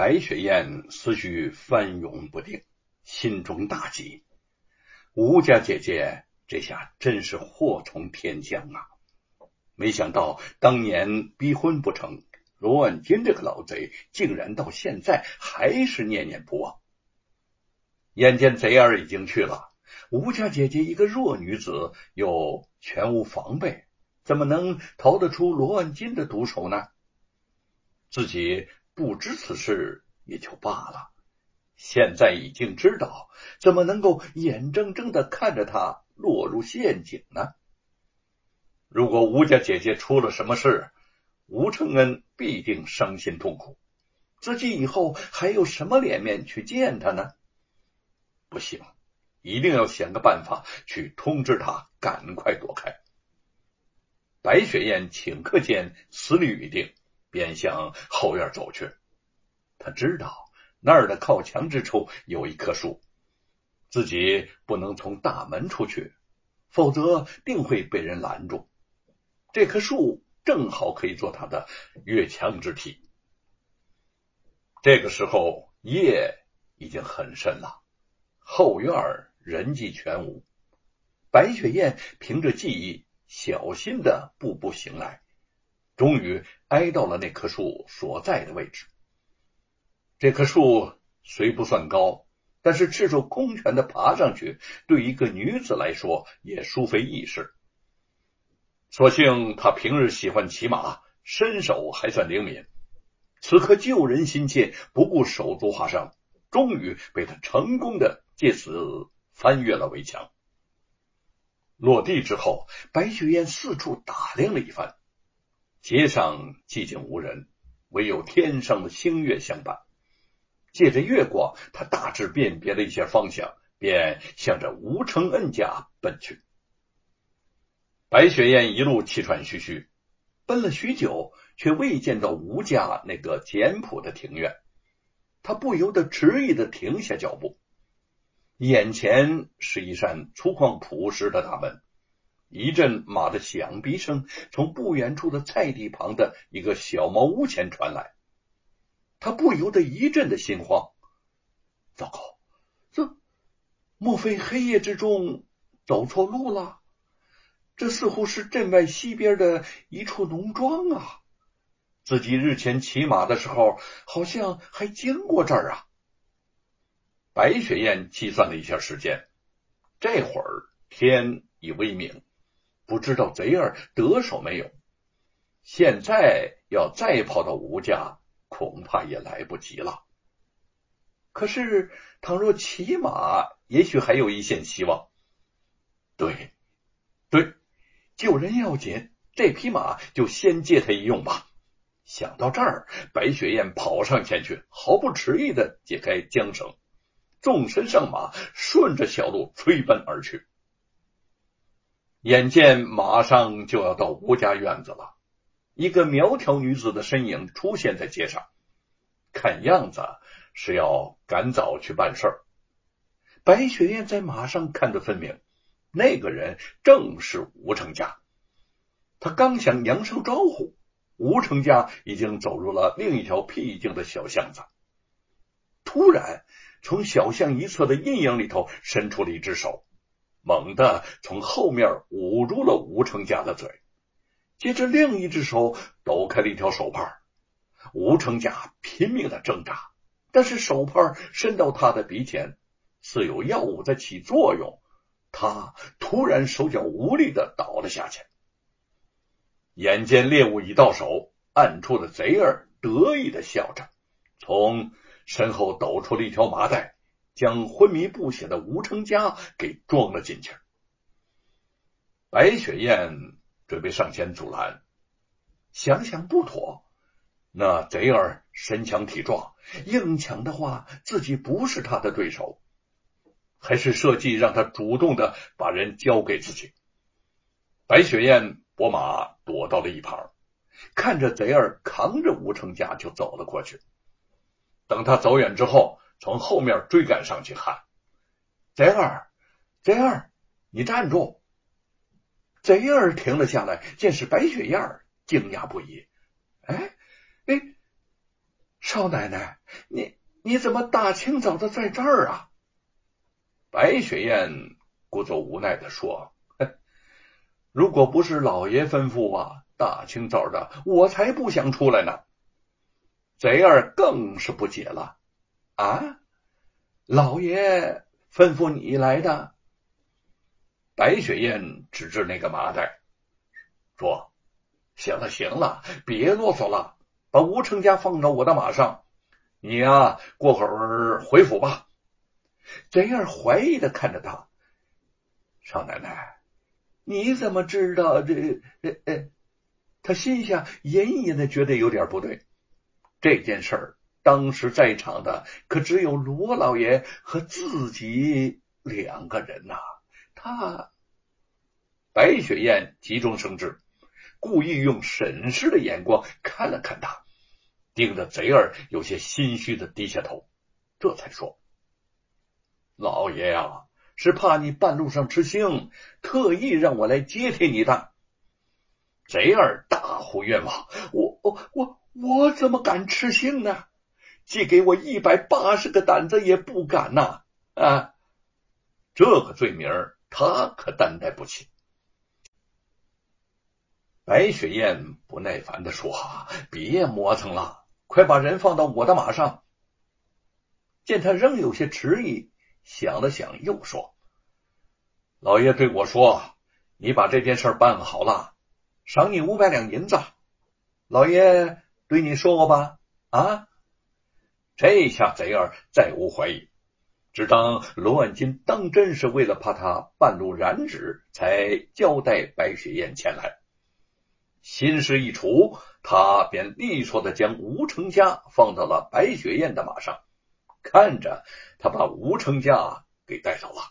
白雪燕思绪翻涌不定，心中大急。吴家姐姐这下真是祸从天降啊！没想到当年逼婚不成，罗万金这个老贼竟然到现在还是念念不忘。眼见贼儿已经去了，吴家姐姐一个弱女子又全无防备，怎么能逃得出罗万金的毒手呢？自己不知此事也就罢了，现在已经知道，怎么能够眼睁睁的看着他落入陷阱呢？如果吴家姐姐出了什么事，吴承恩必定伤心痛苦，自己以后还有什么脸面去见他呢？不行，一定要想个办法去通知他，赶快躲开。白雪燕顷刻间思虑已定。便向后院走去。他知道那儿的靠墙之处有一棵树，自己不能从大门出去，否则定会被人拦住。这棵树正好可以做他的越墙之梯。这个时候夜已经很深了，后院人迹全无。白雪燕凭着记忆，小心的步步行来。终于挨到了那棵树所在的位置。这棵树虽不算高，但是赤手空拳的爬上去，对一个女子来说也殊非易事。所幸他平日喜欢骑马，身手还算灵敏，此刻救人心切，不顾手足划伤，终于被他成功的借此翻越了围墙。落地之后，白雪燕四处打量了一番。街上寂静无人，唯有天上的星月相伴。借着月光，他大致辨别了一下方向，便向着吴承恩家奔去。白雪燕一路气喘吁吁，奔了许久，却未见到吴家那个简朴的庭院。他不由得迟疑的停下脚步，眼前是一扇粗犷朴实的大门。一阵马的响鼻声从不远处的菜地旁的一个小茅屋前传来，他不由得一阵的心慌。糟糕，这莫非黑夜之中走错路了？这似乎是镇外西边的一处农庄啊！自己日前骑马的时候，好像还经过这儿啊。白雪燕计算了一下时间，这会儿天已微明。不知道贼儿得手没有？现在要再跑到吴家，恐怕也来不及了。可是，倘若骑马，也许还有一线希望。对，对，救人要紧，这匹马就先借他一用吧。想到这儿，白雪燕跑上前去，毫不迟疑的解开缰绳，纵身上马，顺着小路飞奔而去。眼见马上就要到吴家院子了，一个苗条女子的身影出现在街上，看样子是要赶早去办事儿。白雪燕在马上看得分明，那个人正是吴成家。他刚想扬声招呼，吴成家已经走入了另一条僻静的小巷子。突然，从小巷一侧的阴影里头伸出了一只手。猛地从后面捂住了吴成家的嘴，接着另一只手抖开了一条手帕。吴成家拼命的挣扎，但是手帕伸到他的鼻前，似有药物在起作用。他突然手脚无力的倒了下去。眼见猎物已到手，暗处的贼儿得意的笑着，从身后抖出了一条麻袋。将昏迷不醒的吴成家给装了进去。白雪燕准备上前阻拦，想想不妥，那贼儿身强体壮，硬抢的话，自己不是他的对手，还是设计让他主动的把人交给自己。白雪燕拨马躲到了一旁，看着贼儿扛着吴成家就走了过去。等他走远之后。从后面追赶上去，喊：“贼儿，贼儿，你站住！”贼儿停了下来，见是白雪燕，惊讶不已。“哎，哎，少奶奶，你你怎么大清早的在这儿啊？白雪燕故作无奈的说：“如果不是老爷吩咐啊，大清早的我才不想出来呢。”贼儿更是不解了：“啊，老爷吩咐你来的？”白雪燕指着那个麻袋说：“行了，行了，别啰嗦了。”把吴成家放到我的马上，你呀，过会儿回府吧。贼儿怀疑的看着他，少奶奶，你怎么知道这？呃呃，他心下隐隐的觉得有点不对。这件事儿，当时在场的可只有罗老爷和自己两个人呐。他，白雪燕急中生智。故意用审视的眼光看了看他，盯着贼儿有些心虚的低下头，这才说：“老爷呀，是怕你半路上吃腥，特意让我来接替你的。”贼儿大呼冤枉：“我我我我怎么敢吃腥呢？借给我一百八十个胆子也不敢呐！啊，这个罪名他可担待不起。”白雪燕不耐烦的说：“别磨蹭了，快把人放到我的马上。”见他仍有些迟疑，想了想，又说：“老爷对我说，你把这件事办好了，赏你五百两银子。老爷对你说过吧？啊？”这下贼儿再无怀疑，只当罗万金当真是为了怕他半路染指，才交代白雪燕前来。心事一除，他便利索的将吴成家放到了白雪燕的马上，看着他把吴成家给带走了。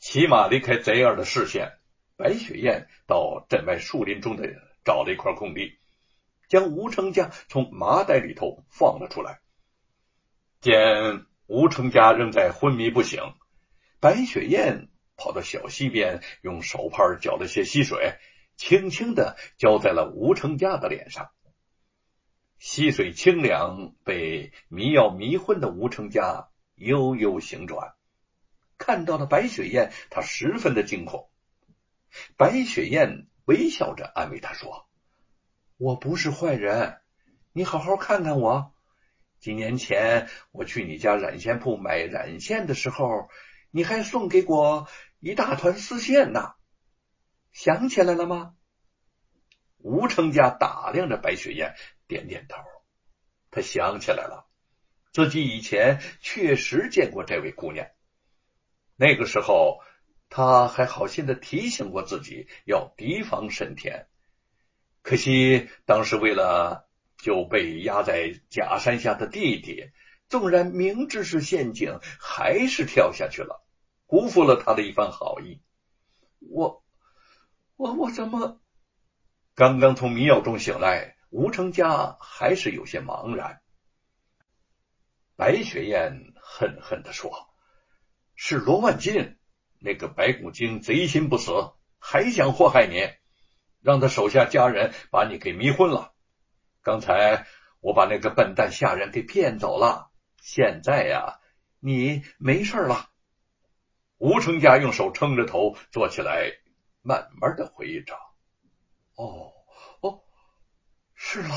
骑马离开贼儿的视线，白雪燕到镇外树林中的找了一块空地，将吴成家从麻袋里头放了出来。见吴成家仍在昏迷不醒，白雪燕跑到小溪边，用手帕搅了些溪水。轻轻的浇在了吴成家的脸上，溪水清凉，被迷药迷昏的吴成家悠悠醒转，看到了白雪燕，他十分的惊恐。白雪燕微笑着安慰他说：“我不是坏人，你好好看看我。几年前我去你家染线铺买染线的时候，你还送给我一大团丝线呢。”想起来了吗？吴成家打量着白雪燕，点点头。他想起来了，自己以前确实见过这位姑娘。那个时候，他还好心的提醒过自己要提防沈田。可惜当时为了救被压在假山下的弟弟，纵然明知是陷阱，还是跳下去了，辜负了他的一番好意。我。我我怎么刚刚从迷药中醒来？吴成家还是有些茫然。白雪燕恨恨的说：“是罗万金那个白骨精，贼心不死，还想祸害你，让他手下家人把你给迷昏了。刚才我把那个笨蛋下人给骗走了，现在呀，你没事了。”吴成家用手撑着头坐起来。慢慢的回忆着，哦哦，是了，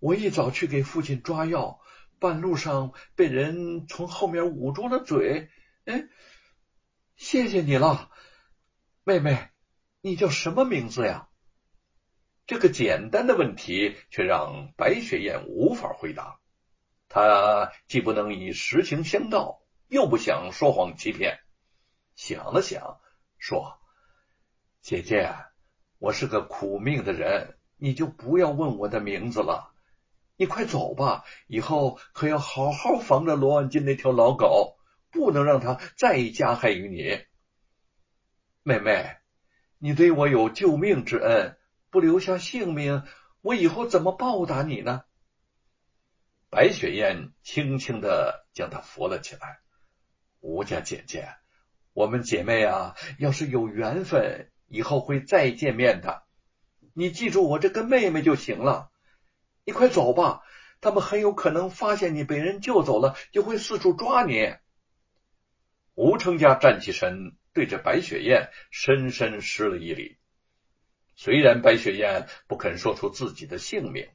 我一早去给父亲抓药，半路上被人从后面捂住了嘴。哎，谢谢你了，妹妹，你叫什么名字呀？这个简单的问题却让白雪燕无法回答。她既不能以实情相告，又不想说谎欺骗，想了想，说。姐姐，我是个苦命的人，你就不要问我的名字了。你快走吧，以后可要好好防着罗万金那条老狗，不能让他再加害于你。妹妹，你对我有救命之恩，不留下性命，我以后怎么报答你呢？白雪燕轻轻的将她扶了起来。吴家姐姐，我们姐妹啊，要是有缘分。以后会再见面的，你记住我这个妹妹就行了。你快走吧，他们很有可能发现你被人救走了，就会四处抓你。吴成家站起身，对着白雪燕深深施了一礼。虽然白雪燕不肯说出自己的姓名，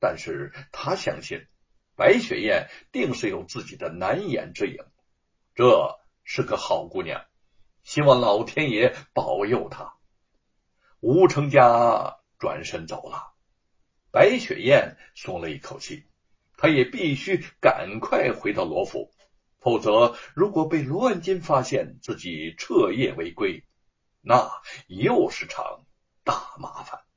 但是他相信白雪燕定是有自己的难言之隐。这是个好姑娘，希望老天爷保佑她。吴成家转身走了，白雪燕松了一口气，她也必须赶快回到罗府，否则如果被罗万金发现自己彻夜未归，那又是场。大麻烦。